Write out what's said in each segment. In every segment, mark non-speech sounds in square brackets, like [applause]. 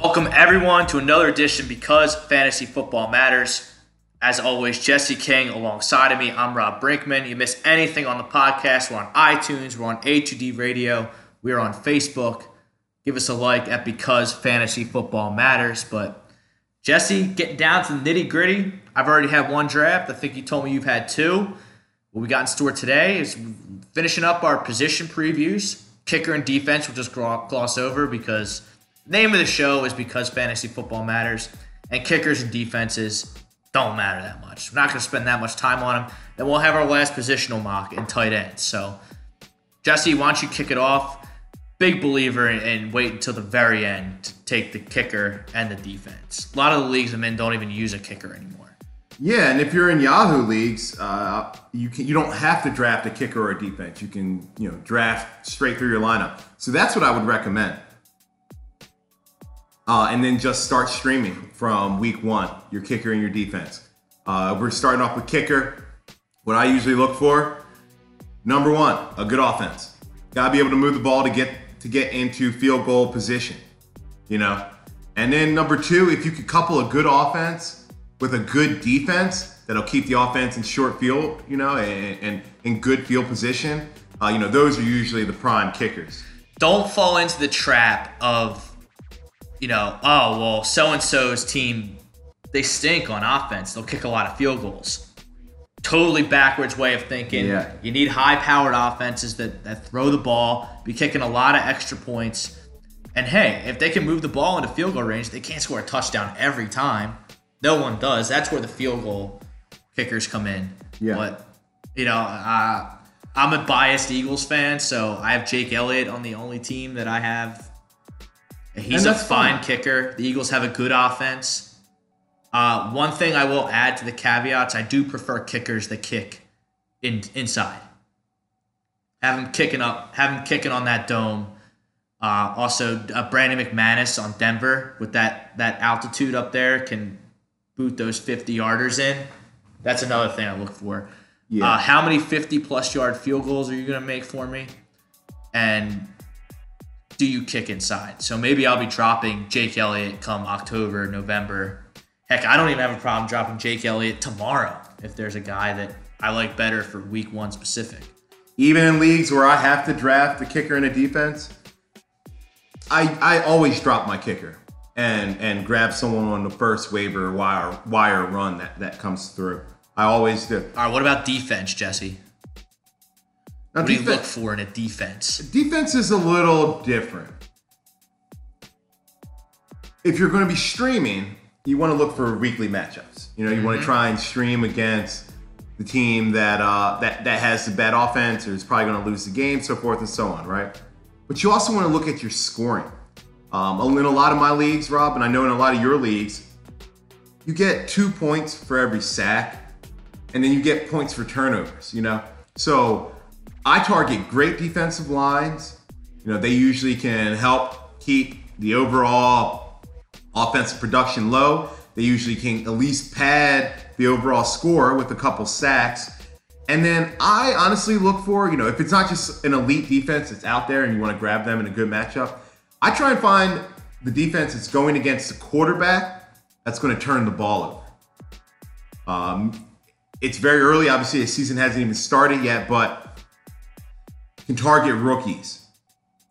Welcome everyone to another edition because fantasy football matters. As always, Jesse King alongside of me. I'm Rob Brinkman. You miss anything on the podcast, we're on iTunes, we're on A2D Radio, we're on Facebook. Give us a like at Because Fantasy Football Matters. But Jesse, getting down to the nitty gritty. I've already had one draft. I think you told me you've had two. What we got in store today is finishing up our position previews. Kicker and defense, we'll just gloss over because name of the show is Because Fantasy Football Matters. And kickers and defenses don't matter that much. We're not going to spend that much time on them. Then we'll have our last positional mock in tight ends. So, Jesse, why don't you kick it off? Big believer in wait until the very end to take the kicker and the defense. A lot of the leagues I'm in don't even use a kicker anymore. Yeah, and if you're in Yahoo leagues, uh, you can you don't have to draft a kicker or a defense. You can you know draft straight through your lineup. So that's what I would recommend. Uh, and then just start streaming from week one, your kicker and your defense. Uh, we're starting off with kicker. What I usually look for, number one, a good offense. Gotta be able to move the ball to get to get into field goal position. You know, and then number two, if you could couple a good offense with a good defense that'll keep the offense in short field, you know, and, and in good field position, uh, you know, those are usually the prime kickers. Don't fall into the trap of, you know, oh, well, so and so's team, they stink on offense. They'll kick a lot of field goals. Totally backwards way of thinking. Yeah. You need high powered offenses that, that throw the ball, be kicking a lot of extra points. And hey, if they can move the ball into field goal range, they can't score a touchdown every time. No one does. That's where the field goal kickers come in. Yeah. But you know, uh, I'm a biased Eagles fan, so I have Jake Elliott on the only team that I have. He's a fine fun. kicker. The Eagles have a good offense. Uh, one thing I will add to the caveats: I do prefer kickers that kick in inside. Have him kicking up, have him kicking on that dome. Uh, also, uh, Brandon McManus on Denver with that that altitude up there can boot those 50 yarders in. That's another thing I look for. Yeah. Uh, how many 50 plus yard field goals are you going to make for me? And do you kick inside? So maybe I'll be dropping Jake Elliott come October, November. Heck, I don't even have a problem dropping Jake Elliott tomorrow if there's a guy that I like better for week one specific. Even in leagues where I have to draft a kicker and a defense, I, I always drop my kicker and and grab someone on the first waiver wire wire run that that comes through. I always do. All right, what about defense, Jesse? Now, what do you look for in a defense? Defense is a little different. If you're going to be streaming, you want to look for weekly matchups. You know, you mm-hmm. want to try and stream against the team that uh, that that has the bad offense or is probably going to lose the game, so forth and so on, right? But you also want to look at your scoring. Um, in a lot of my leagues, Rob, and I know in a lot of your leagues, you get two points for every sack, and then you get points for turnovers, you know? So I target great defensive lines. You know, they usually can help keep the overall offensive production low. They usually can at least pad the overall score with a couple sacks. And then I honestly look for, you know, if it's not just an elite defense that's out there and you want to grab them in a good matchup, I try and find the defense that's going against the quarterback that's going to turn the ball over. Um, it's very early. Obviously, the season hasn't even started yet, but can target rookies.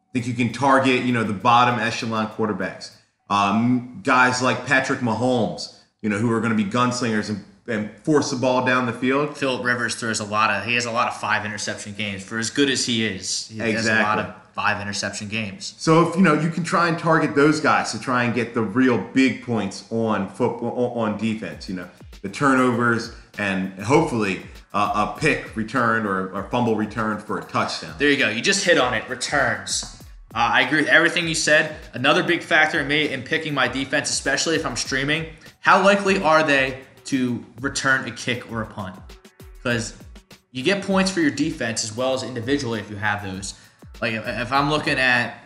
I think you can target, you know, the bottom echelon quarterbacks. Um, guys like Patrick Mahomes, you know, who are going to be gunslingers and, and force the ball down the field. Philip Rivers throws a lot of. He has a lot of five interception games. For as good as he is, he exactly. has a lot of five interception games. So if you know you can try and target those guys to try and get the real big points on football on defense. You know the turnovers and hopefully uh, a pick returned or a fumble returned for a touchdown. There you go. You just hit on it. Returns. Uh, I agree with everything you said. Another big factor in me in picking my defense, especially if I'm streaming, how likely are they to return a kick or a punt? Because you get points for your defense as well as individually if you have those. Like if, I'm looking at,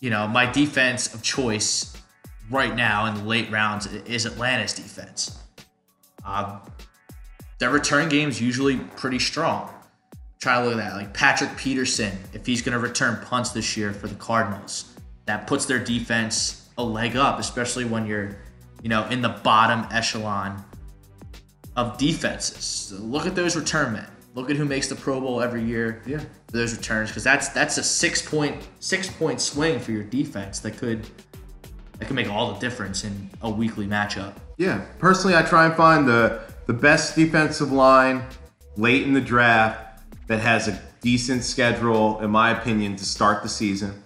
you know, my defense of choice right now in the late rounds is Atlanta's defense. Um, their return game is usually pretty strong. Try to look at that. Like Patrick Peterson, if he's going to return punts this year for the Cardinals, that puts their defense a leg up, especially when you're, you know, in the bottom echelon of defenses. So look at those return men. Look at who makes the Pro Bowl every year Yeah. for those returns, because that's that's a six point six point swing for your defense that could that could make all the difference in a weekly matchup. Yeah, personally, I try and find the the best defensive line late in the draft that has a decent schedule, in my opinion, to start the season.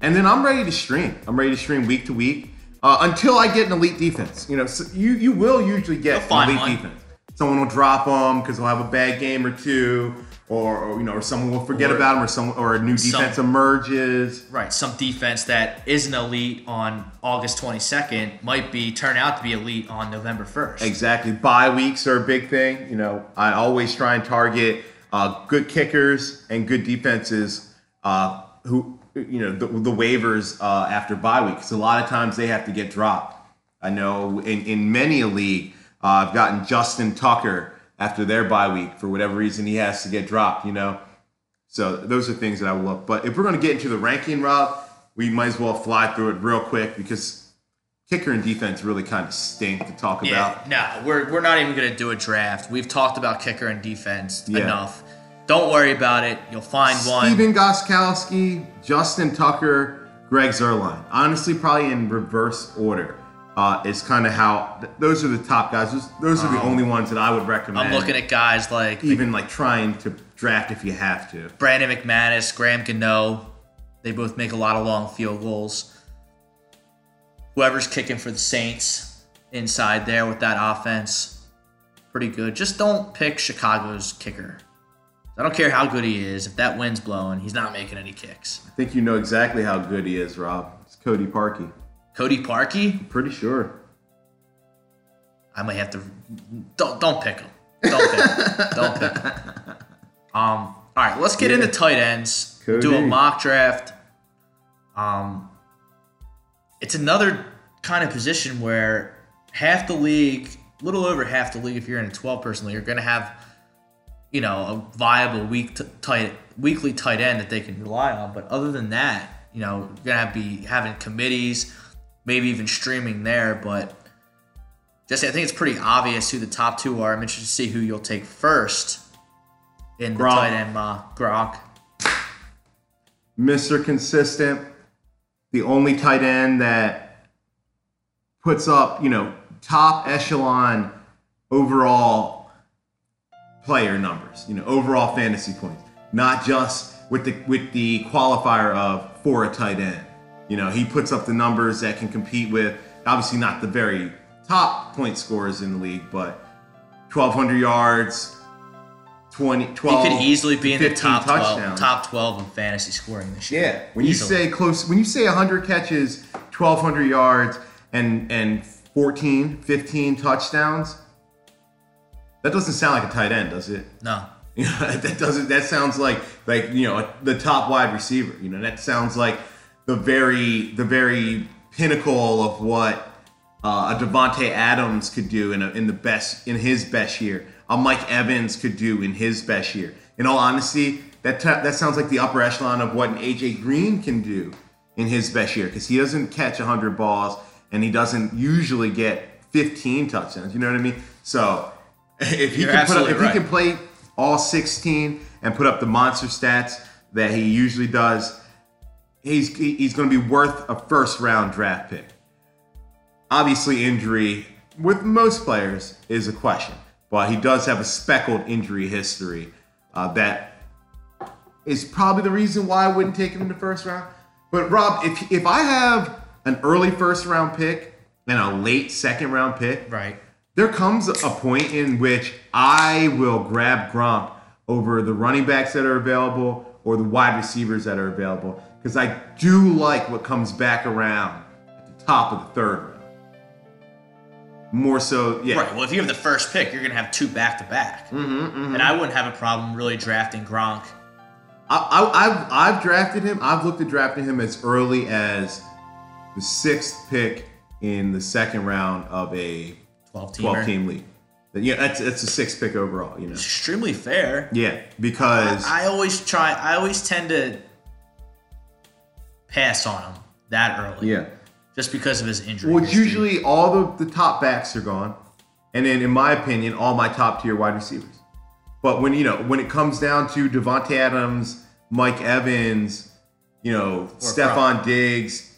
And then I'm ready to stream. I'm ready to stream week to week uh, until I get an elite defense. You know, so you you will usually get an elite one. defense. Someone will drop them because they'll have a bad game or two, or, or you know, or someone will forget Or- about them, or some or a new Some- defense emerges. Right, some defense that isn't elite on August 22nd might be turn out to be elite on November 1st. Exactly. Bye weeks are a big thing. You know, I always try and target uh, good kickers and good defenses uh, who, you know, the, the waivers uh, after bye week. Because a lot of times they have to get dropped. I know in, in many a league, uh, I've gotten Justin Tucker after their bye week for whatever reason he has to get dropped, you know. So those are things that I will look. But if we're going to get into the ranking, Rob, we might as well fly through it real quick because kicker and defense really kind of stink to talk about. Yeah, no, we're, we're not even going to do a draft. We've talked about kicker and defense Yeah. enough. Don't worry about it. You'll find one. Stephen Gostkowski, Justin Tucker, Greg Zuerlein. Honestly, probably in reverse order. Uh, is kind of how th- those are the top guys. Those, those are the only ones that I would recommend. I'm looking at guys like even like trying to draft if you have to. Brandon McManus, Graham Gano. They both make a lot of long field goals. Whoever's kicking for the Saints inside there with that offense, pretty good. Just don't pick Chicago's kicker. I don't care how good he is. If that wind's blowing, he's not making any kicks. I think you know exactly how good he is, Rob. It's Cody Parkey. Cody Parkey, Pretty sure. I might have to. Don't don't pick him. Don't pick him. [laughs] don't pick him. Um. All right, let's get Yeah. into tight ends. Do a mock draft. Um. It's another kind of position where half the league, a little over half the league, if you're in a 12 person league, you're going to have, you know, a viable week t- tight weekly tight end that they can rely on. But other than that, you know, you're gonna be having committees, maybe even streaming there. But Jesse, I think it's pretty obvious who the top two are. I'm interested to see who you'll take first in the Gronk. tight end mock. Gronk. Mr. Consistent, the only tight end that puts up, you know, top echelon overall player numbers, you know, overall fantasy points, not just with the with the qualifier of for a tight end. You know, he puts up the numbers that can compete with obviously not the very top point scorers in the league, but 1200 yards, 20 He 12 could easily be in the 15 top 12, top 12 in fantasy scoring this year. Yeah, when you say close, when you say 100 catches, 1,200 yards, and and 14, 15 touchdowns, that doesn't sound like a tight end, does it? No. You [laughs] know, that doesn't. That sounds like like you know the top wide receiver. You know, that sounds like the very the very pinnacle of what uh, a Davante Adams could do in a, in the best in his best year. A Mike Evans could do in his best year. In all honesty, that ta- that sounds like the upper echelon of what an AJ Green can do in his best year because he doesn't catch 100 balls and he doesn't usually get 15 touchdowns. You know what I mean? So [laughs] if he You're can put up, if right. he can play all 16 and put up the monster stats that he usually does, he's he's going to be worth a first round draft pick. Obviously, injury with most players is a question, but he does have a speckled injury history uh, that is probably the reason why I wouldn't take him in the first round. But Rob, if if I have an early first round pick and a late second round pick, Right. there comes a point in which I will grab Gronk over the running backs that are available or the wide receivers that are available because I do like what comes back around at the top of the third round. More so, yeah. Right. Well, if you have the first pick, you're going to have two back to back. Mm-hmm, And I wouldn't have a problem really drafting Gronk. I, I, I've I've drafted him. I've looked at drafting him as early as the sixth pick in the second round of a 12 teamer. 12 team league. Yeah, that's that's a sixth pick overall. You know. It's extremely fair. Yeah, because I always try, I always tend to pass on him that early. yeah. just because of his injury. Well, it's usually all the, the top backs are gone, and then in my opinion, all my top tier wide receivers. But when you know when it comes down to Davante Adams, Mike Evans, you know Stefon Diggs,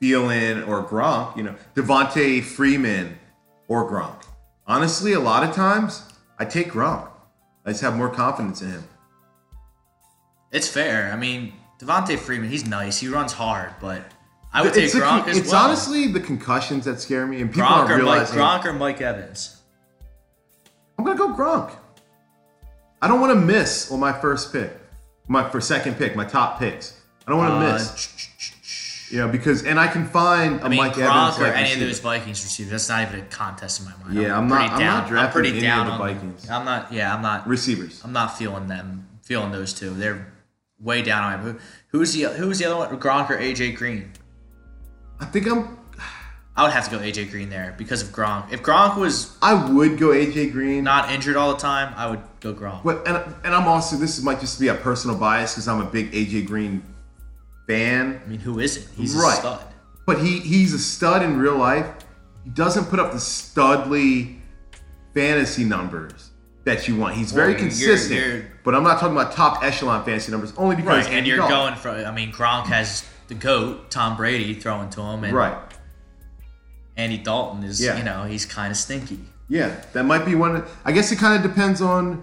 Thielen, or Gronk, you know Devonta Freeman or Gronk. Honestly, a lot of times I take Gronk. I just have more confidence in him. It's fair. I mean, Devonta Freeman, he's nice. He runs hard, but I would It's, take the Gronk con- as it's well. honestly the concussions that scare me, and people Gronk or Mike. Gronk or Mike Evans. I'm gonna go Gronk. I don't want to miss on my first pick, my for second pick, my top picks. I don't want to Uh, miss, you know, because and I can find a I mean, Mike Gronk Evans or any of those Vikings receivers. That's not even a contest in my mind. Yeah, I'm not- pretty I'm down. not drafting pretty any of the Vikings. I'm not. Yeah, I'm not. receivers. I'm not feeling them. Feeling those two. They're way down on me. Who, who's the Who's the other one? Gronk or AJ Green? I think I'm. I would have to go AJ Green there because of Gronk. If Gronk was I would go AJ Green. not injured all the time, I would go Gronk. But and and I'm also this might just be a personal bias because I'm a big AJ Green fan. I mean, who isn't? He's a Right. stud. But he he's a stud in real life. He doesn't put up the studly fantasy numbers that you want. He's very Well, you're- consistent. you're- but I'm not talking about top echelon fantasy numbers only because Right, and you're going for. I mean, Gronk has the goat, Tom Brady, throwing to him, and right. Andy Dalton is, Yeah. you know, he's kind of stinky. Yeah, that might be one. I guess it kind of depends on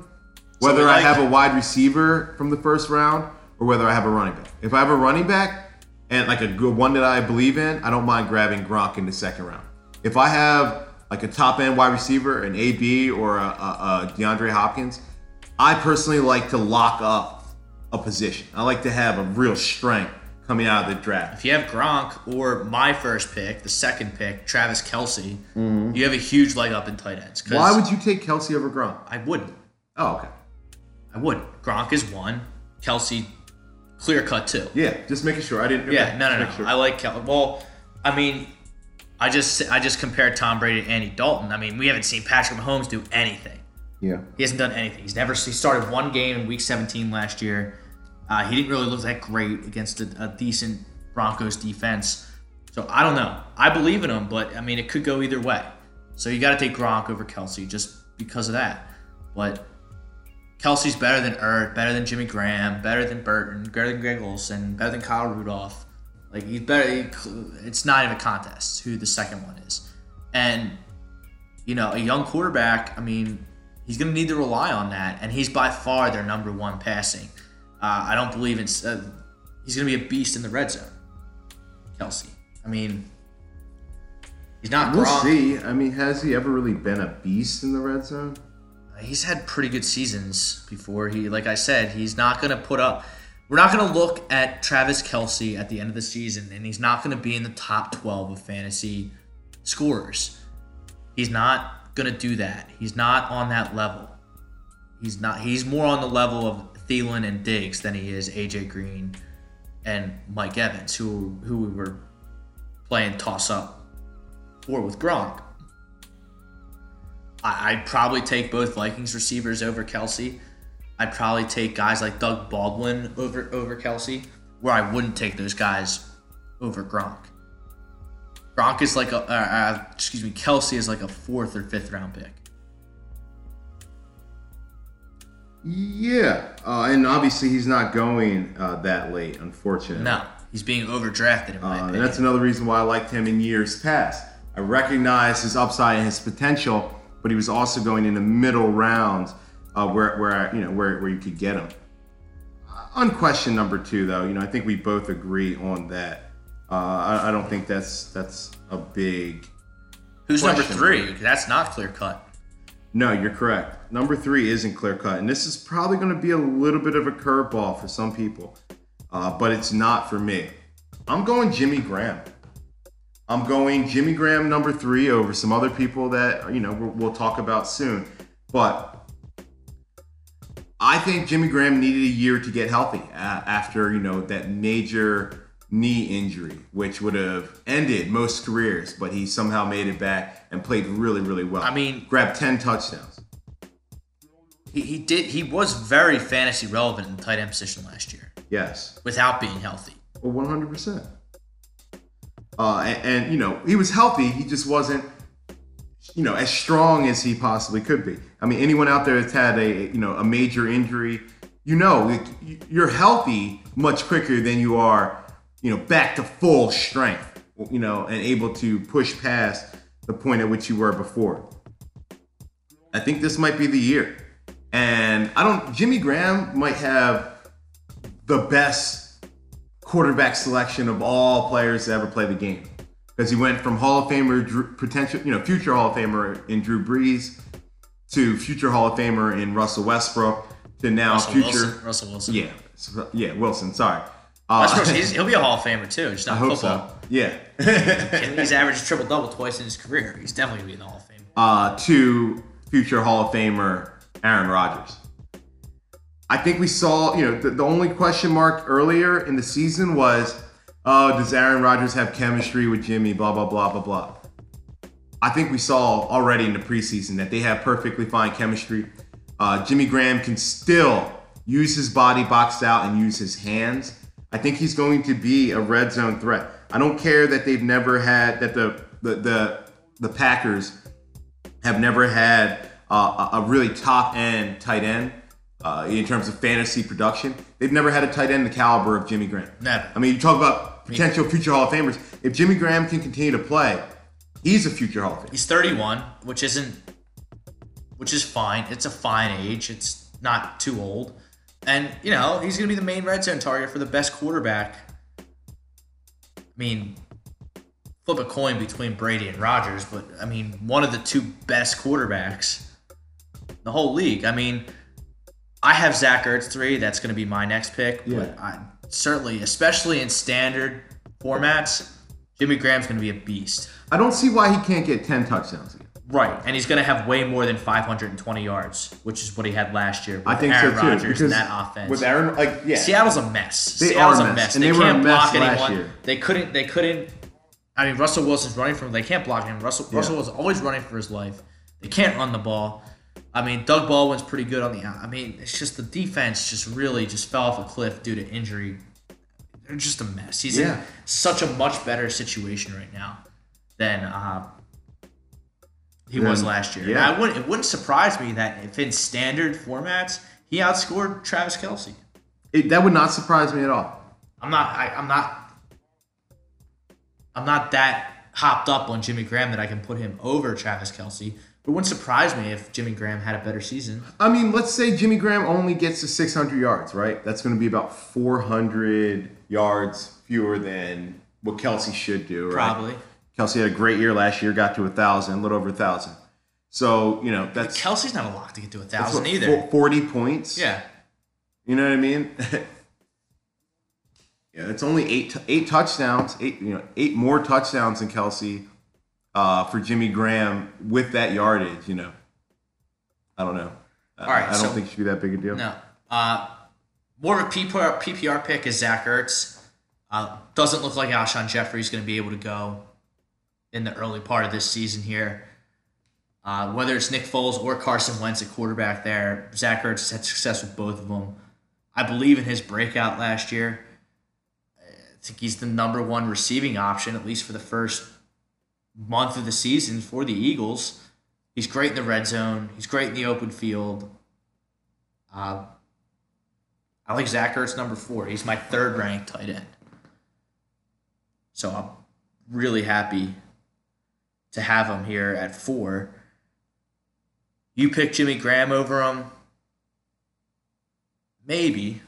whether we I have a wide receiver from the first round or whether I have a running back. If I have a running back and like a good one that I believe in, I don't mind grabbing Gronk in the second round. If I have like a top end wide receiver, an AB or a, a, a DeAndre Hopkins, I personally like to lock up a position. I like to have a real strength coming out of the draft. If you have Gronk or my first pick, the second pick, Travis Kelce, you have a huge leg up in tight ends. Mm-hmm. Why would you take Kelce over Gronk? I wouldn't? Oh, okay. I wouldn't. Gronk is one. Kelce, clear cut two. Yeah, just making sure. I didn't. Yeah, no, no, no. sure. I like Kelce. Well, I mean, I just I just compared Tom Brady to Andy Dalton. I mean, we haven't seen Patrick Mahomes do anything. Yeah. He hasn't done anything. He's never. He started one game in Week 17 last year. Uh, he didn't really look that great against a, a decent Broncos defense. So I don't know. I believe in him, but I mean, it could go either way. So you got to take Gronk over Kelce just because of that. But Kelce's better than Ert, better than Jimmy Graham, better than Burton, better than Greg Olsen, better than Kyle Rudolph. Like he's better. it's not even a contest who the second one is, and you know a young quarterback. I mean, he's going to need to rely on that, and he's by far their number one passing. Uh, I don't believe in. Uh, he's going to be a beast in the red zone. Kelce. I mean, he's not. We'll Gronk. see. I mean, has he ever really been a beast in the red zone? he's had pretty good seasons before. He, like I said, he's not going to put up. We're not going to look at Travis Kelce at the end of the season, and he's not going to be in the top 12 of fantasy scorers. He's not going to do that. He's not on that level. He's not. He's more on the level of Thielen and Diggs than he is AJ Green and Mike Evans, who who we were playing toss up for with Gronk. I, I'd probably take both Vikings receivers over Kelce. I'd probably take guys like Doug Baldwin over over Kelce, where I wouldn't take those guys over Gronk. Gronk is like a, uh, uh, excuse me, Kelce is like a fourth or fifth round pick. Yeah, uh, and obviously he's not going uh, that late, unfortunately. No, he's being overdrafted in my Uh, and that's another reason why I liked him in years past. I recognize his upside and his potential, but he was also going in the middle rounds uh, where, where you know where, where you could get them. On question number two, though, you know I think we both agree on that. Uh, I, I don't think that's that's a big. Who's number three? That's not clear cut. No, you're correct. Number three isn't clear cut, and this is probably going to be a little bit of a curveball for some people, uh, but it's not for me. I'm going Jimmy Graham. I'm going Jimmy Graham number three over some other people that you know we'll, we'll talk about soon, but I think Jimmy Graham needed a year to get healthy uh, after you know that major knee injury, which would have ended most careers, but he somehow made it back and played really, really well. I mean- grabbed ten touchdowns. He, he did. He was very fantasy relevant in the tight end position last year Yes, without being healthy. well, one hundred percent. Uh, and, and, you know, he was healthy. He just wasn't, you know, as strong as he possibly could be. I mean, anyone out there that's had a, you know, a major injury, you know, you're healthy much quicker than you are, you know, back to full strength, you know, and able to push past the point at which you were before. I think this might be the year. And I don't, Jimmy Graham might have the best quarterback selection of all players to ever play the game. Because he went from Hall of Famer, Drew, potential, you know, future Hall of Famer in Drew Brees to future Hall of Famer in Russell Westbrook to now Russell future. Wilson. Russell Wilson. Yeah. Yeah, Wilson, sorry. Uh, [laughs] he's, he'll be a Hall of Famer too, just not I hope football. so. Yeah. And he's averaged triple double twice in his career. He's definitely gonna be in the Hall of Fame. Uh, to future Hall of Famer Aaron Rodgers. I think we saw, you know, the, the only question mark earlier in the season was, oh, does Aaron Rodgers have chemistry with Jimmy? Blah blah blah blah blah. I think we saw already in the preseason that they have perfectly fine chemistry. Uh, Jimmy Graham can still use his body boxed out and use his hands. I think he's going to be a red zone threat. I don't care that they've never had that the the the, the Packers have never had uh, a really top end tight end uh, in terms of fantasy production. They've never had a tight end the caliber of Jimmy Graham. Never. I mean, you talk about potential future Hall of Famers. If Jimmy Graham can continue to play, he's a future Hall of Famer. He's 31, which isn't, which is fine. It's a fine age. It's not too old, and you know he's going to be the main red zone target for the best quarterback. I mean, flip a coin between Brady and Rodgers, but I mean, one of the two best quarterbacks in the whole league. I mean, I have Zach Ertz three. That's going to be my next pick. Yeah. But I certainly, especially in standard formats, Jimmy Graham's going to be a beast. I don't see why he can't get 10 touchdowns again. Right, and he's going to have way more than 520 yards, which is what he had last year. With I think Aaron so too. Rodgers and that offense. With Aaron, like, yeah. Seattle's a mess. They Seattle's are a mess, mess. and They, can't block anyone. year. They couldn't. They couldn't. I mean, Russell Wilson's running from. They can't block him. Russell Yeah. Russell was always running for his life. They can't run the ball. I mean, Doug Baldwin's pretty good on the out. I mean, it's just the defense just really just fell off a cliff due to injury. They're just a mess. He's Yeah. in such a much better situation right now than uh, he was last year. yeah. I wouldn't. It wouldn't surprise me that if in standard formats he outscored Travis Kelce. It, that would not surprise me at all. I'm not. I, I'm not. I'm not that hopped up on Jimmy Graham that I can put him over Travis Kelce. But it wouldn't surprise me if Jimmy Graham had a better season. I mean, let's say Jimmy Graham only gets to 600 yards, right? That's going to be about 400 yards fewer than what Kelce should do, right? Probably. Kelce had a great year last year, got to a thousand, a little over a thousand. So you know that's Kelce's not a lock to get to a thousand either. 40 points. Yeah. You know what I mean? [laughs] yeah, it's only eight eight touchdowns, eight you know eight more touchdowns than Kelce uh, for Jimmy Graham with that yardage. You know, I don't know. I- All right, I don't so- think it should be that big a deal. No. Uh, more of a PPR, PPR pick is Zach Ertz. Uh, doesn't look like Alshon Jeffery's going to be able to go in the early part of this season here. Uh, whether it's Nick Foles or Carson Wentz at quarterback there, Zach Ertz has had success with both of them. I believe in his breakout last year. I think he's the number one receiving option, at least for the first month of the season for the Eagles. He's great in the red zone. He's great in the open field. Uh, I like Zach Ertz number four. He's my third ranked tight end. So I'm really happy to have him here at four. You pick Jimmy Graham over him? Maybe.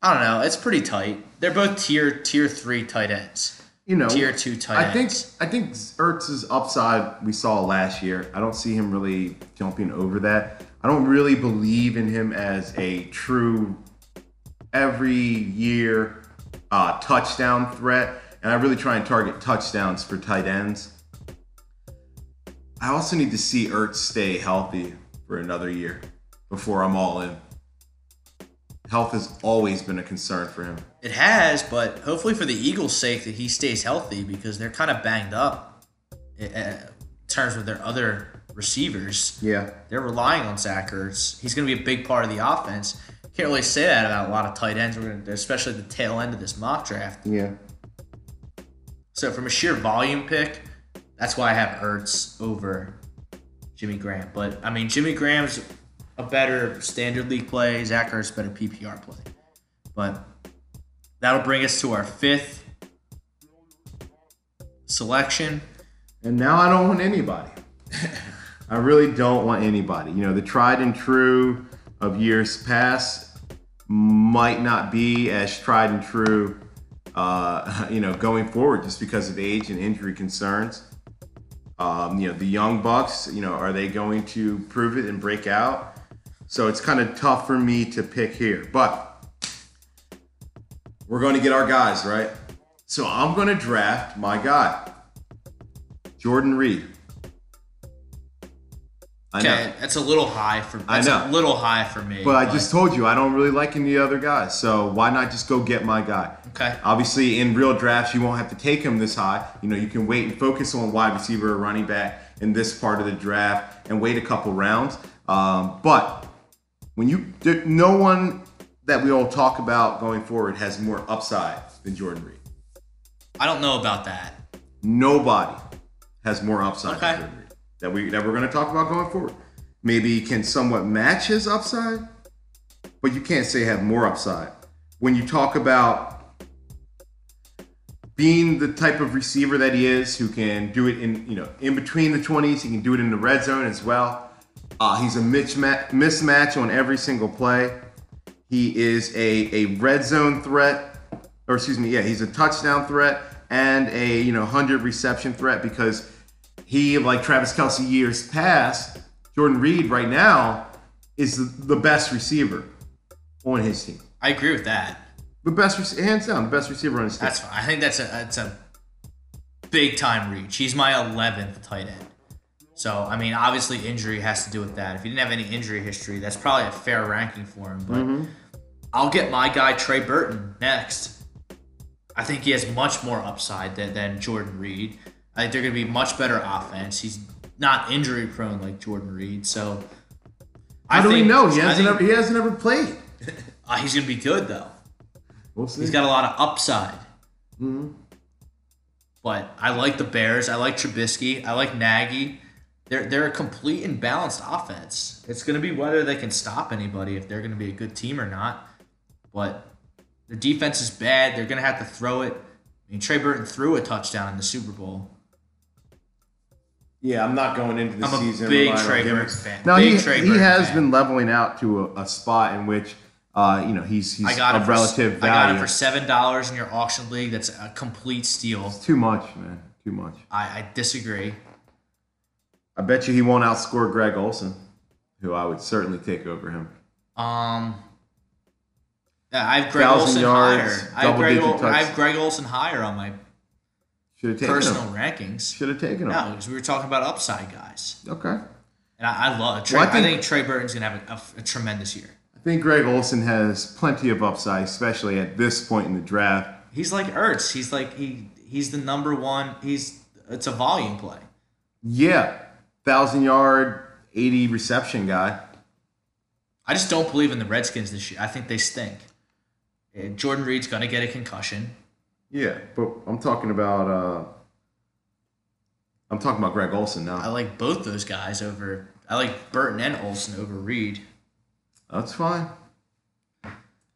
I don't know. It's pretty tight. They're both tier tier three tight ends. You know, Tier two tight I think ends. I think Ertz's upside we saw last year. I don't see him really jumping over that. I don't really believe in him as a true every year uh, touchdown threat, and I really try and target touchdowns for tight ends. I also need to see Ertz stay healthy for another year before I'm all in. Health has always been a concern for him. It has, but hopefully for the Eagles' sake that he stays healthy because they're kind of banged up uh, in terms of their other receivers. Yeah. They're relying on Zach Ertz. He's going to be a big part of the offense. Can't really say that about a lot of tight ends, We're gonna, especially the tail end of this mock draft. Yeah. So from a sheer volume pick, that's why I have Ertz over Jimmy Graham. But I mean, Jimmy Graham's a better standard league play. Zach Ertz better PPR play. But that'll bring us to our fifth selection. And now I don't want anybody. [laughs] I really don't want anybody. You know, the tried and true of years past might not be as tried and true, uh, [laughs] you know, going forward just because of age and injury concerns. Um, you know, the young Bucks, you know, are they going to prove it and break out? So it's kind of tough for me to pick here. But we're going to get our guys, right? So I'm going to draft my guy, Jordan Reed. I okay, know. that's a little high for. That's I know. a little high for me. But, but, I just told you I don't really like any other guys, so why not just go get my guy? Okay. Obviously, in real drafts, you won't have to take him this high. You know, you can wait and focus on wide receiver or running back in this part of the draft and wait a couple rounds. Um, but when you, no one that we all talk about going forward has more upside than Jordan Reed. I don't know about that. Nobody has more upside okay. than Jordan Reed that we that we're going to talk about going forward. Maybe can somewhat match his upside, but you can't say have more upside. When you talk about being the type of receiver that he is, who can do it in you know in between the 20s, he can do it in the red zone as well. Uh, he's a mismatch on every single play. He is a, a red zone threat, or excuse me, yeah, he's a touchdown threat and a you know 100 reception threat because he, like Travis Kelce years past, Jordan Reed right now is the, the best receiver on his team. I agree with that. The best, hands down, the best receiver on his team. That's fine. I think that's a that's a big time reach. He's my 11th tight end. So I mean, obviously injury has to do with that. If he didn't have any injury history, that's probably a fair ranking for him. But mm-hmm. I'll get my guy Trey Burton next. I think he has much more upside than, than Jordan Reed. I think they're going to be much better offense. He's not injury prone like Jordan Reed, so. How I do think, we know he hasn't ever he hasn't ever played? [laughs] uh, he's going to be good though. We'll see. He's got a lot of upside. Mm-hmm. But I like the Bears. I like Trubisky. I like Nagy. They're they're a complete and balanced offense. It's going to be whether they can stop anybody if they're going to be a good team or not. But their defense is bad. They're going to have to throw it. I mean, Trey Burton threw a touchdown in the Super Bowl. Yeah, I'm not going into the I'm season. I'm a big Trey Burton fan. No, big he, Trey he has fan. been leveling out to a, a spot in which uh, you know he's he's I got of relative for, value. I got him for seven dollars in your auction league. That's a complete steal. It's too much, man. Too much. I, I disagree. I bet you he won't outscore Greg Olsen, who I would certainly take over him. Um, I have Greg Olsen yards, higher. I have Greg, I have Greg Olsen higher on my personal him. rankings. Should have taken him. No, because we were talking about upside guys. Okay. And I, I love Trey. Well, I, think, I, think, Trey Burton's gonna have a, a, a, tremendous year. I think Greg Olsen has plenty of upside, especially at this point in the draft. He's like Ertz. He's like he he's the number one. He's it's a volume play. Yeah, thousand yard, eighty reception guy. I just don't believe in the Redskins this year. I think they stink. Jordan Reed's gonna get a concussion. Yeah, but I'm talking about uh I'm talking about Greg Olsen now. I like both those guys over. I like Burton and Olsen over Reed. That's fine.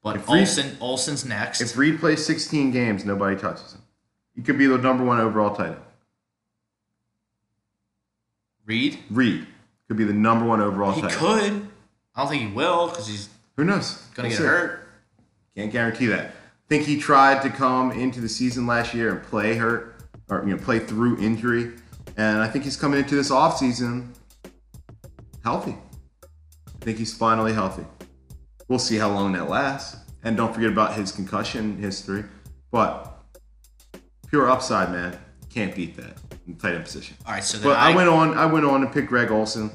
But if Olsen, Reed, Olsen's next. If Reed plays 16 games, nobody touches him. He could be the number one overall tight end. Reed. Reed could be the number one overall he tight end. He could. I don't think he will because he's. Who knows? Gonna we'll get see. hurt. Can't guarantee that. I think he tried to come into the season last year and play hurt or you know play through injury, and I think he's coming into this offseason healthy. I think he's finally healthy. We'll see how long that lasts, and don't forget about his concussion history. But pure upside, man, can't beat that in tight end position. All right, so but I, I went on. I went on to pick Greg Olsen,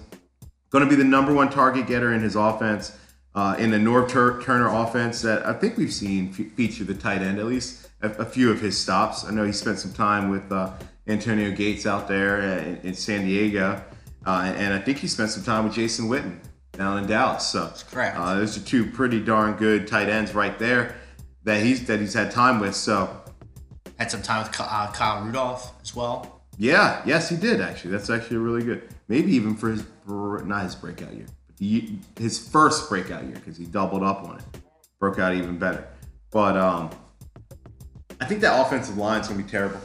Going to be the number one target getter in his offense uh, in the Norv Tur- Turner offense that I think we've seen f- feature the tight end at least a, a, few of his stops. I know he spent some time with uh, Antonio Gates out there in, in San Diego, uh, and I think he spent some time with Jason Witten down in Dallas. So uh, those are two pretty darn good tight ends right there that he's that he's had time with. So had some time with uh, Kyle Rudolph as well. Yeah, yes, he did actually. That's actually really good. Maybe even for his not his breakout year, his first breakout year because he doubled up on it, broke out even better. But um, I think that offensive line is gonna be terrible.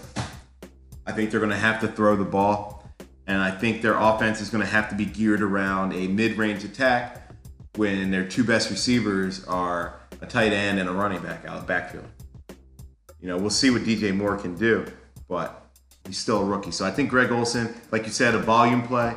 I think they're gonna have to throw the ball, and I think their offense is gonna have to be geared around a mid-range attack when their two best receivers are a tight end and a running back out of the backfield. You know, we'll see what DJ Moore can do, but he's still a rookie. So I think Greg Olsen, like you said, a volume play.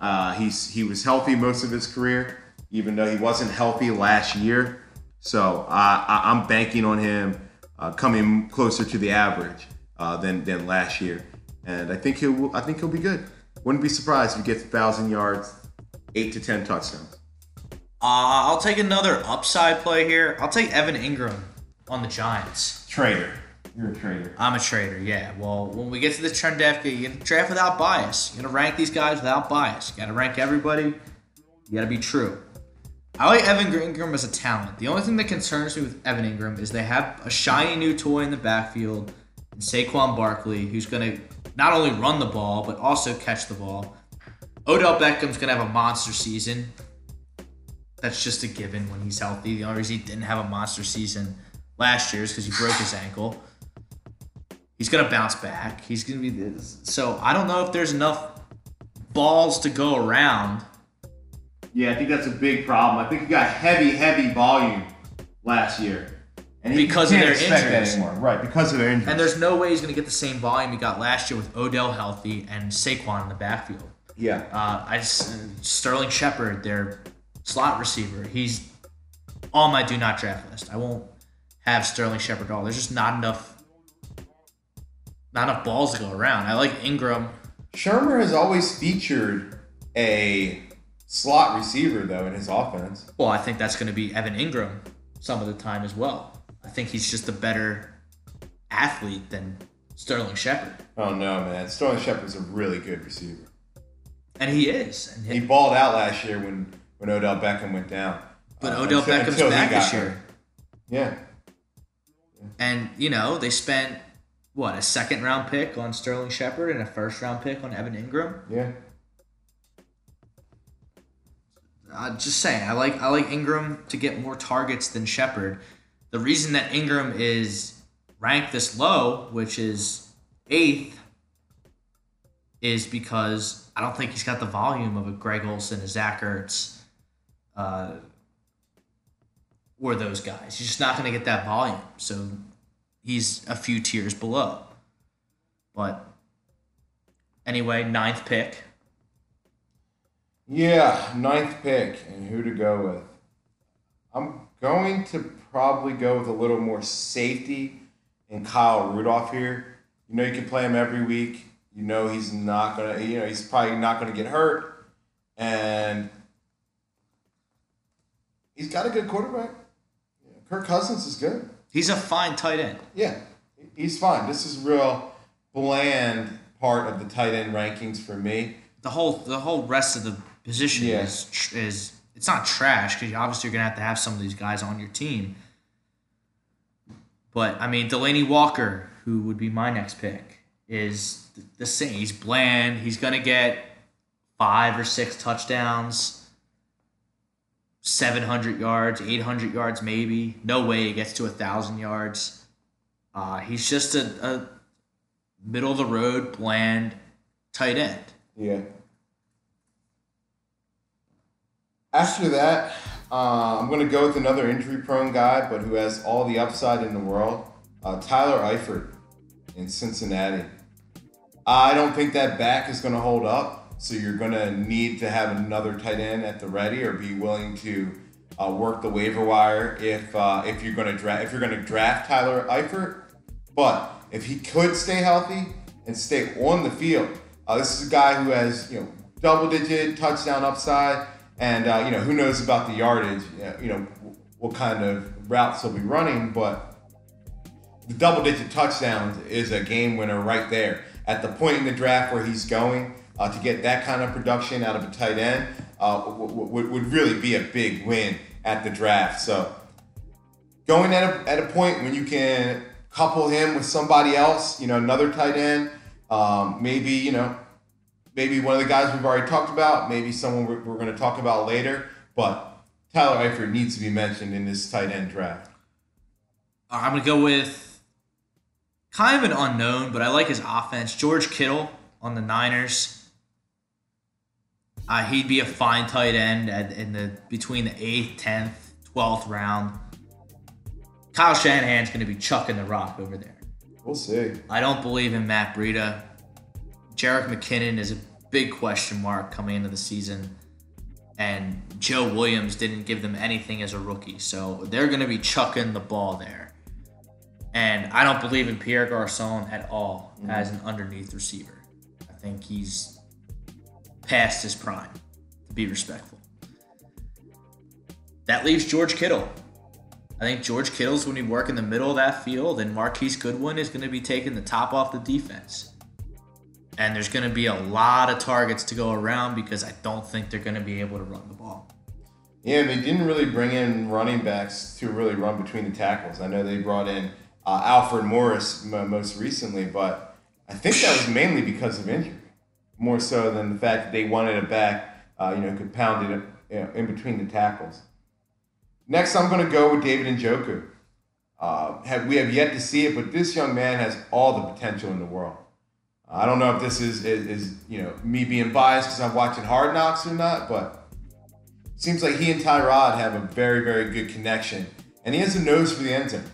Uh, he's he was healthy most of his career, even though he wasn't healthy last year. So uh, I, I'm banking on him uh, coming closer to the average uh, than than last year, and I think he'll I think he'll be good. Wouldn't be surprised if he gets thousand yards, eight to ten touchdowns. Uh, I'll take another upside play here. I'll take Evan Engram on the Giants. Traitor. You're a traitor. I'm a traitor, yeah. Well, when we get to the trend draft, you gotta draft without bias. You gotta rank these guys without bias. You gotta rank everybody. You gotta be true. I like Evan Engram as a talent. The only thing that concerns me with Evan Engram is they have a shiny new toy in the backfield, and Saquon Barkley, who's gonna not only run the ball but also catch the ball. Odell Beckham's gonna have a monster season. That's just a given when he's healthy. The only reason he didn't have a monster season last year is because he broke his ankle. He's gonna bounce back. He's gonna be this. So I don't know if there's enough balls to go around. Yeah, I think that's a big problem. I think he got heavy, heavy volume last year. And because of their injuries. Right, because of their injuries. And there's no way he's going to get the same volume he got last year with Odell healthy and Saquon in the backfield. Yeah. Uh, I just, Sterling Shepard, their slot receiver, he's on my do not draft list. I won't have Sterling Shepard at all. There's just not enough not enough balls to go around. I like Engram. Shurmur has always featured a slot receiver though in his offense. Well, I think that's going to be Evan Engram some of the time as well. I think he's just a better athlete than Sterling Shepard. Oh no, man! Sterling Shepard's a really good receiver, and he is. And he, he balled out last year when when Odell Beckham went down. But uh, Odell until, Beckham's until back this year. Yeah. yeah. And you know they spent what a second round pick on Sterling Shepard and a first round pick on Evan Engram. Yeah. Uh, just saying, I like I like Engram to get more targets than Shepard. The reason that Engram is ranked this low, which is eighth, is because I don't think he's got the volume of a Greg Olsen, a Zach Ertz, uh, or those guys. He's just not going to get that volume. So he's a few tiers below. But anyway, ninth pick. Yeah, ninth pick, and who to go with? I'm going to probably go with a little more safety in Kyle Rudolph here. You know, you can play him every week. You know, he's not gonna. You know, he's probably not gonna get hurt, and he's got a good quarterback. Kirk Cousins is good. He's a fine tight end. Yeah, he's fine. This is real bland part of the tight end rankings for me. The whole the whole rest of the position yeah. is is it's not trash because obviously you're gonna have to have some of these guys on your team. But I mean, Delanie Walker, who would be my next pick, is the same. He's bland. He's gonna get five or six touchdowns. 700 yards, 800 yards, maybe. No way he gets to a 1,000 yards. Uh, he's just a, a middle of the road, bland tight end. Yeah. After that, uh, I'm going to go with another injury prone guy, but who has all the upside in the world uh, Tyler Eifert in Cincinnati. I don't think that back is going to hold up. So you're going to need to have another tight end at the ready, or be willing to uh, work the waiver wire if uh, if you're going to draft if you're going to draft Tyler Eifert. But if he could stay healthy and stay on the field, uh, this is a guy who has you know double digit touchdown upside, and uh, you know who knows about the yardage, you know what kind of routes he'll be running, but the double digit touchdowns is a game winner right there at the point in the draft where he's going uh, to get that kind of production out of a tight end uh, w- w- would really be a big win at the draft. So going at a, at a point when you can couple him with somebody else, you know, another tight end, um, maybe you know, maybe one of the guys we've already talked about, maybe someone we're, we're going to talk about later. But Tyler Eifert needs to be mentioned in this tight end draft. I'm gonna go with kind of an unknown, but I like his offense. George Kittle on the Niners. Uh, he'd be a fine tight end at, in the between the eighth, tenth, twelfth round. Kyle Shanahan's going to be chucking the rock over there. We'll see. I don't believe in Matt Breida. Jerick McKinnon is a big question mark coming into the season. And Joe Williams didn't give them anything as a rookie. So they're going to be chucking the ball there. And I don't believe in Pierre Garcon at all mm-hmm. as an underneath receiver. I think he's past his prime, to be respectful. That leaves George Kittle. I think George Kittle's going to work in the middle of that field, and Marquise Goodwin is going to be taking the top off the defense. And there's going to be a lot of targets to go around because I don't think they're going to be able to run the ball. Yeah, they didn't really bring in running backs to really run between the tackles. I know they brought in uh, Alfred Morris most recently, but I think that was mainly because of injury, more so than the fact that they wanted a back, uh, you know, could pound it you know, in between the tackles. Next, I'm going to go with David Njoku. Uh, have, we have yet to see it, but this young man has all the potential in the world. I don't know if this is, is, is you know me being biased because I'm watching Hard Knocks or not, but it seems like he and Tyrod have a very, very good connection. And he has a nose for the end zone.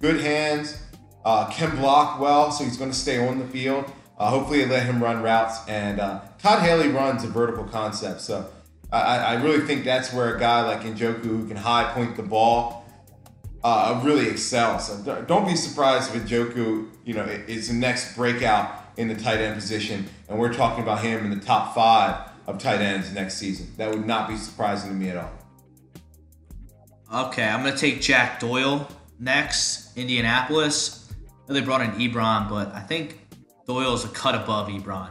Good hands, uh, can block well, so he's going to stay on the field. Uh, hopefully, they let him run routes. And uh, Todd Haley runs a vertical concept, so I, I really think that's where a guy like Njoku, who can high point the ball, uh, really excels. So don't be surprised if Njoku, you know, is the next breakout in the tight end position, and we're talking about him in the top five of tight ends next season. That would not be surprising to me at all. Okay, I'm gonna take Jack Doyle next, Indianapolis. they brought in Ebron, but I think Doyle's a cut above Ebron.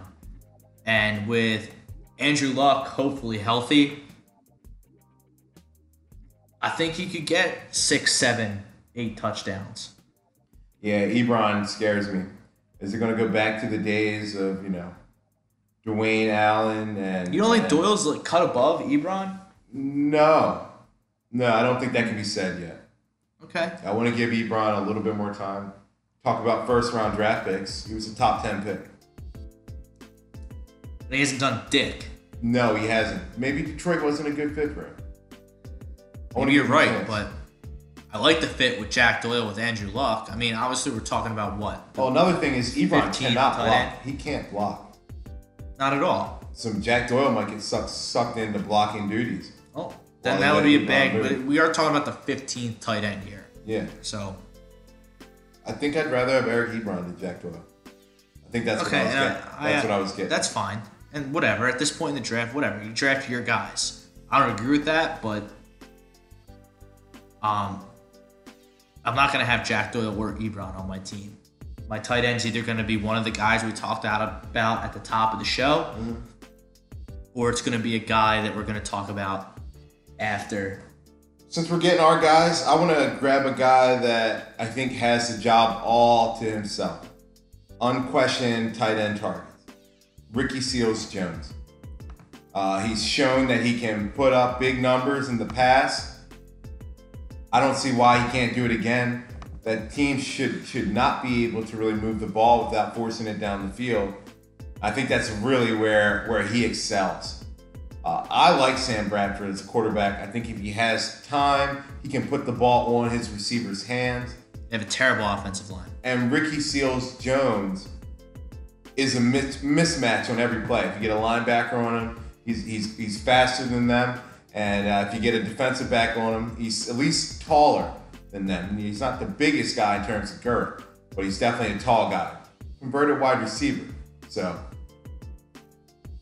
And with Andrew Luck, hopefully healthy, I think he could get six, seven, eight touchdowns. Yeah, Ebron scares me. Is it going to go back to the days of you know Dwayne Allen and you don't think and, Doyle's like cut above Ebron? No, no, I don't think that can be said yet. Okay. I want to give Ebron a little bit more time. Talk about first round draft picks. He was a top ten pick. He hasn't done dick. No, he hasn't. Maybe Detroit wasn't a good fit for him. Maybe you're right, chance. but I like the fit with Jack Doyle with Andrew Luck. I mean, obviously we're talking about what? Well, another thing is Ebron cannot block. End. He can't block. Not at all. So Jack Doyle might get sucked sucked into blocking duties. Oh, then that would be a bag. But we are talking about the 15th tight end here. Yeah. So. I think I'd rather have Eric Ebron than Jack Doyle. I think that's okay, what I was getting. I, that's I, what I was getting. That's fine. And whatever, at this point in the draft, whatever. You draft your guys. I don't agree with that, but um, I'm not gonna have Jack Doyle or Ebron on my team. My tight end's either gonna be one of the guys we talked out about at the top of the show, mm-hmm. or it's gonna be a guy that we're gonna talk about after. Since we're getting our guys, I want to grab a guy that I think has the job all to himself. Unquestioned tight end target. Ricky Seals Jones. Uh, he's shown that he can put up big numbers in the past. I don't see why he can't do it again. That team should should not be able to really move the ball without forcing it down the field. I think that's really where where he excels. Uh, I like Sam Bradford as a quarterback. I think if he has time, he can put the ball on his receiver's hands. They have a terrible offensive line. And Ricky Seals Jones is a mismatch on every play. If you get a linebacker on him, he's, he's, he's faster than them. And uh, if you get a defensive back on him, he's at least taller than them. He's not the biggest guy in terms of girth, but he's definitely a tall guy. Converted wide receiver. So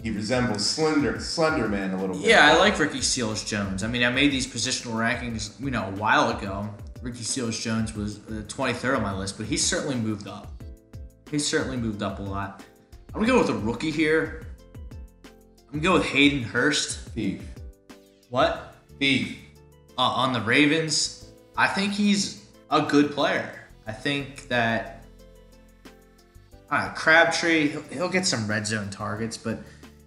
he resembles Slender Slender Man a little bit. Yeah, I like Ricky Seals Jones. I mean, I made these positional rankings, you know, a while ago. Ricky Seals Jones was the 23rd on my list, but he's certainly moved up. He's certainly moved up a lot. I'm gonna go with a rookie here. I'm gonna go with Hayden Hurst. Thief. What? Thief. Uh, on the Ravens, I think he's a good player. I think that uh, Crabtree he'll, he'll get some red zone targets, but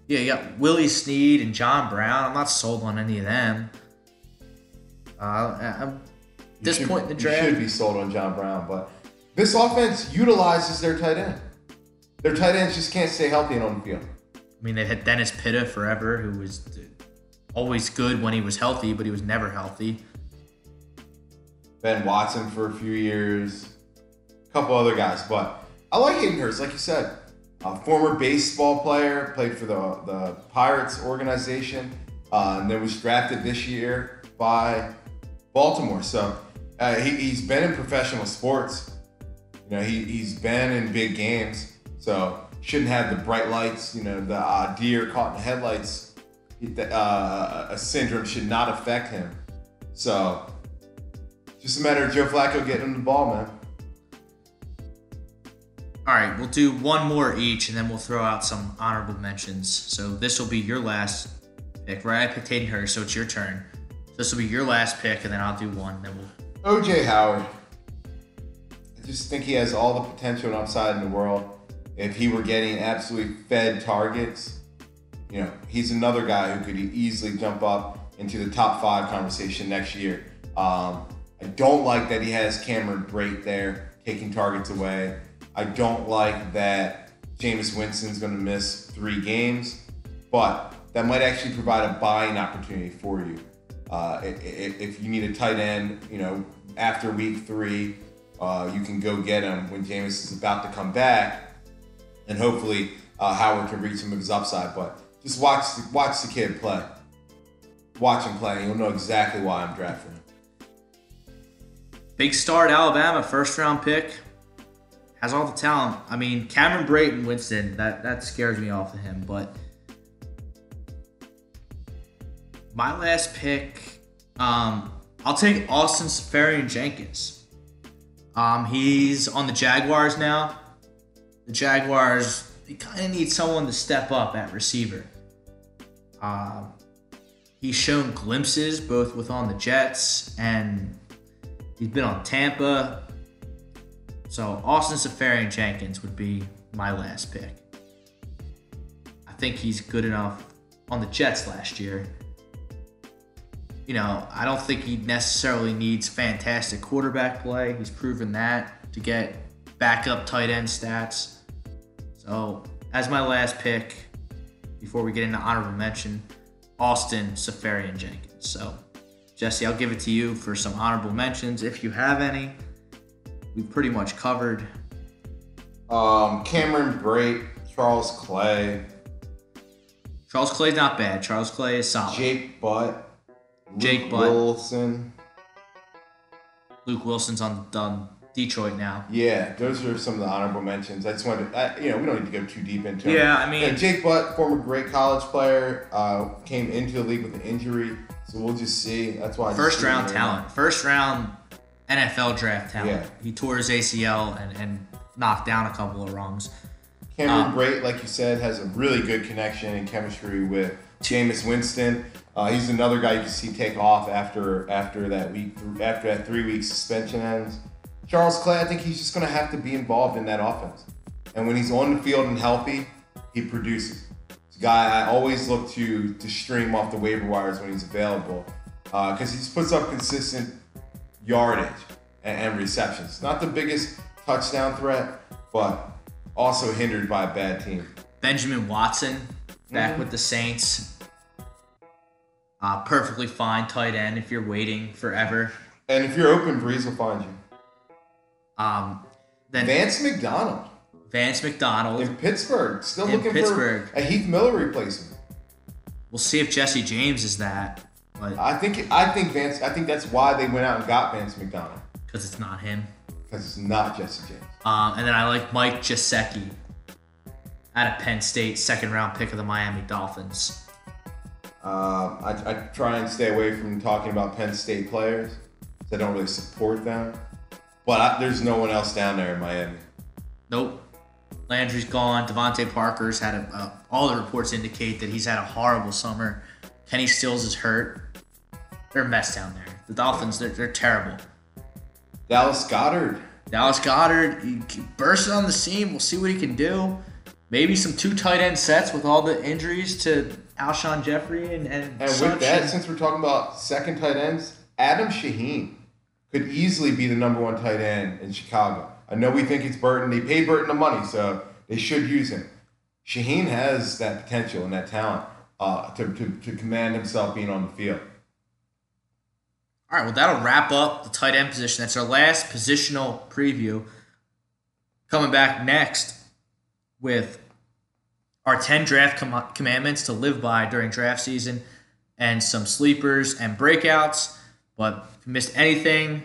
yeah, you got Willie Snead and John Brown. I'm not sold on any of them. Uh, I'm, at this should, point in the You draft, should be sold on John Brown, but this offense utilizes their tight end. Their tight ends just can't stay healthy and on the field. I mean, they've had Dennis Pitta forever, who was always good when he was healthy, but he was never healthy. Ben Watson for a few years, a couple other guys, but I like Hayden Hurst, like you said. A former baseball player, played for the, the Pirates organization, uh, and then was drafted this year by Baltimore. So uh, he, he's been in professional sports. You know, he, he's been in big games. So shouldn't have the bright lights, you know, the uh, deer caught in the headlights uh, a syndrome should not affect him. So just a matter of Joe Flacco getting him the ball, man. All right, we'll do one more each, and then we'll throw out some honorable mentions. So this will be your last pick, right? I picked Hayden Hurst, so it's your turn. This will be your last pick, and then I'll do one. Then we'll. OJ Howard. I just think he has all the potential and upside in the world. If he were getting absolutely fed targets, you know, he's another guy who could easily jump up into the top five conversation next year. Um, I don't like that he has Cameron Brate there taking targets away. I don't like that Jameis Winston's going to miss three games, but that might actually provide a buying opportunity for you. Uh, if, if you need a tight end, you know, after week three, uh, you can go get him when Jameis is about to come back, and hopefully uh, Howard can reach some of his upside. But just watch watch the kid play. Watch him play, and you'll know exactly why I'm drafting him. Big star at Alabama, first round pick. Has all the talent. I mean, Cameron Brayton Winston, that, that scares me off of him. But my last pick, um, I'll take Austin Seferian Jenkins. Um, he's on the Jaguars now. The Jaguars, they kind of need someone to step up at receiver. Um, he's shown glimpses both with on the Jets and he's been on Tampa. So Austin Seferian Jenkins would be my last pick. I think he's good enough on the Jets last year. You know, I don't think he necessarily needs fantastic quarterback play. He's proven that to get backup tight end stats. So, as my last pick, before we get into honorable mention, Austin Seferian Jenkins. So, Jesse, I'll give it to you for some honorable mentions if you have any. We've pretty much covered. Um, Cameron Brate, Charles Clay, Charles Clay's not bad. Charles Clay is solid. Jake Butt, Jake Luke Butt. Wilson. Luke Wilson's on, on Detroit now. Yeah, those are some of the honorable mentions. I just wanted, to, I, you know, we don't need to go too deep into. Yeah. I mean- Yeah, Jake Butt, former great college player, uh, came into the league with an injury, so we'll just see. That's why I just First round talent. First round NFL draft talent. Yeah. He tore his ACL and, and knocked down a couple of rungs. Cameron Um, Brate, like you said, has a really good connection and chemistry with Jameis Winston. Uh, he's another guy you can see take off after after that week after that three week suspension ends. Charles Clay, I think he's just going to have to be involved in that offense, and when he's on the field and healthy, he produces. It's a guy I always look to to stream off the waiver wires when he's available because he just puts up consistent yardage and, and receptions. Not the biggest touchdown threat, but also hindered by a bad team. Benjamin Watson back Mm-hmm. with the Saints. Uh, perfectly fine tight end if you're waiting forever. And if you're open, Brees will find you. Um, then Vance McDonald Vance McDonald. in Pittsburgh, still In looking Pittsburgh. for a Heath Miller replacement. We'll see if Jesse James is that, but I think I think Vance. I think that's why they went out and got Vance McDonald because it's not him. because it's not Jesse James. Um, and then I like Mike Gesicki out of Penn State, second round pick of the Miami Dolphins. Um, I, I try and stay away from talking about Penn State players. I don't really support them. But I, there's no one else down there in Miami. Nope. Landry's gone. DeVante Parker's had a. Uh, all the reports indicate that he's had a horrible summer. Kenny Stills is hurt. They're a mess down there. The Dolphins, they're, they're terrible. Dallas Goedert Dallas Goedert, he bursts on the scene. We'll see what he can do. Maybe some two tight end sets with all the injuries to Alshon Jeffery and and, And with that, since we're talking about second tight ends, Adam Shaheen could easily be the number one tight end in Chicago. I know we think it's Burton. They paid Burton the money, so they should use him. Shaheen has that potential and that talent uh, to, to, to command himself being on the field. All right, well, that'll wrap up the tight end position. That's our last positional preview. Coming back next with our 10 draft com- commandments to live by during draft season and some sleepers and breakouts. But if you missed anything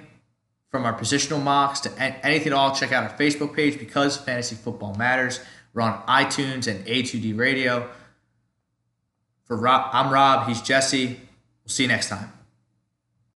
from our positional mocks to anything at all, check out our Facebook page because fantasy football matters. We're on iTunes and A2D Radio. For Rob, I'm Rob. He's Jesse. We'll see you next time.